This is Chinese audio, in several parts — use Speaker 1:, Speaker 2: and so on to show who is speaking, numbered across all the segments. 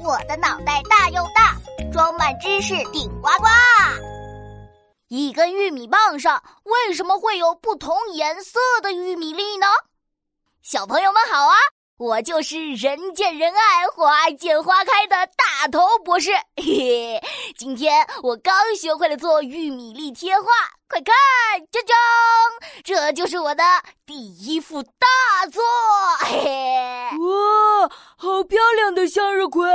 Speaker 1: 我的脑袋大又大，装满知识顶呱呱。一根玉米棒上为什么会有不同颜色的玉米粒呢？小朋友们好啊！我就是人见人爱、花见花开的大头博士。嘿嘿，今天我刚学会了做玉米粒贴画，快看，啾啾，这就是我的第一幅大作。嘿嘿，
Speaker 2: 好漂亮的向日葵！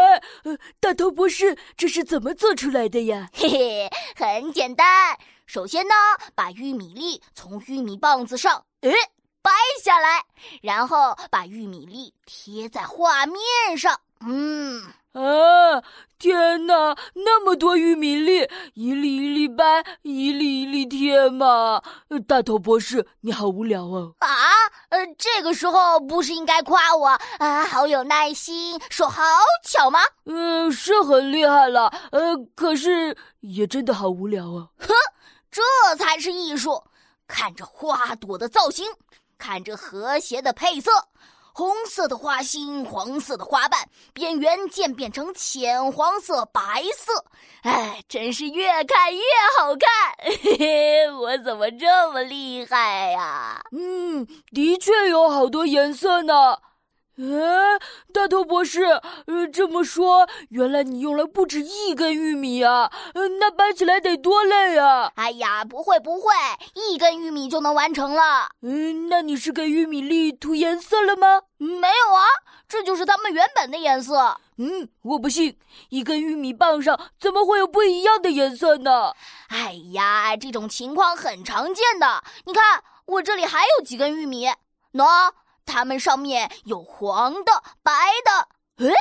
Speaker 2: 呃，大头博士，这是怎么做出来的呀？
Speaker 1: 嘿嘿，很简单，首先呢，把玉米粒从玉米棒子上，诶。掰下来，然后把玉米粒贴在画面上。嗯
Speaker 2: 啊，天哪，那么多玉米粒，一粒一粒掰，一粒一粒贴嘛。大头博士，你好无聊哦。
Speaker 1: 啊，呃，这个时候不是应该夸我啊，好有耐心，手好巧吗？
Speaker 2: 嗯，是很厉害了。呃，可是也真的好无聊啊。
Speaker 1: 哼，这才是艺术，看着花朵的造型。看着和谐的配色，红色的花心，黄色的花瓣，边缘渐变成浅黄色、白色，哎，真是越看越好看。嘿嘿，我怎么这么厉害呀？
Speaker 2: 嗯，的确有好多颜色呢。哎，大头博士，呃，这么说，原来你用了不止一根玉米啊？嗯，那掰起来得多累啊！
Speaker 1: 哎呀，不会不会，一根玉米就能完成了。
Speaker 2: 嗯，那你是给玉米粒涂颜色了吗？
Speaker 1: 没有啊，这就是它们原本的颜色。
Speaker 2: 嗯，我不信，一根玉米棒上怎么会有不一样的颜色呢？
Speaker 1: 哎呀，这种情况很常见的。你看，我这里还有几根玉米，喏。它们上面有黄的、白的，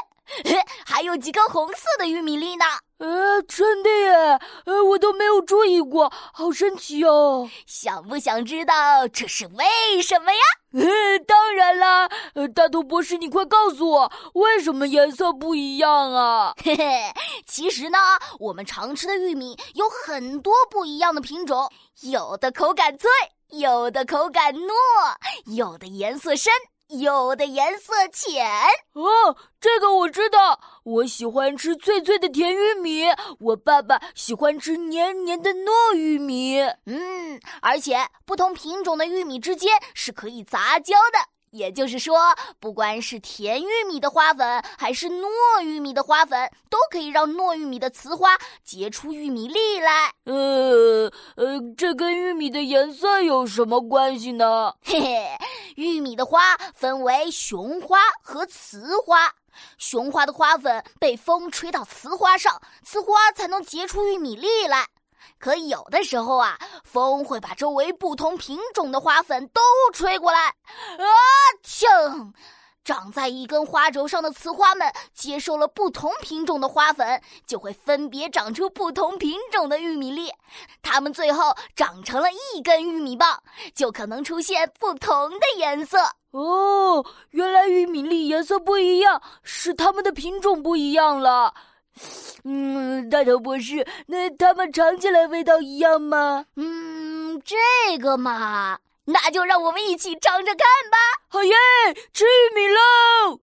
Speaker 1: 诶，还有几颗红色的玉米粒呢。
Speaker 2: 呃，真的耶，呃，我都没有注意过，好神奇哦！
Speaker 1: 想不想知道这是为什么呀？
Speaker 2: 呃，当然啦，呃，大头博士，你快告诉我，为什么颜色不一样啊？
Speaker 1: 嘿嘿，其实呢，我们常吃的玉米有很多不一样的品种，有的口感脆。有的口感糯，有的颜色深，有的颜色浅。
Speaker 2: 哦，这个我知道。我喜欢吃脆脆的甜玉米，我爸爸喜欢吃黏黏的糯玉米。
Speaker 1: 嗯，而且不同品种的玉米之间是可以杂交的。也就是说，不管是甜玉米的花粉，还是糯玉米的花粉，都可以让糯玉米的雌花结出玉米粒来。
Speaker 2: 呃呃，这跟玉米的颜色有什么关系呢？
Speaker 1: 嘿嘿，玉米的花分为雄花和雌花，雄花的花粉被风吹到雌花上，雌花才能结出玉米粒来。可有的时候啊，风会把周围不同品种的花粉都吹过来，啊呛！长在一根花轴上的雌花们接受了不同品种的花粉，就会分别长出不同品种的玉米粒。它们最后长成了一根玉米棒，就可能出现不同的颜色。
Speaker 2: 哦，原来玉米粒颜色不一样，是它们的品种不一样了。嗯，大头博士，那它们尝起来味道一样吗？
Speaker 1: 嗯，这个嘛，那就让我们一起尝尝看吧。
Speaker 2: 好耶，吃玉米喽！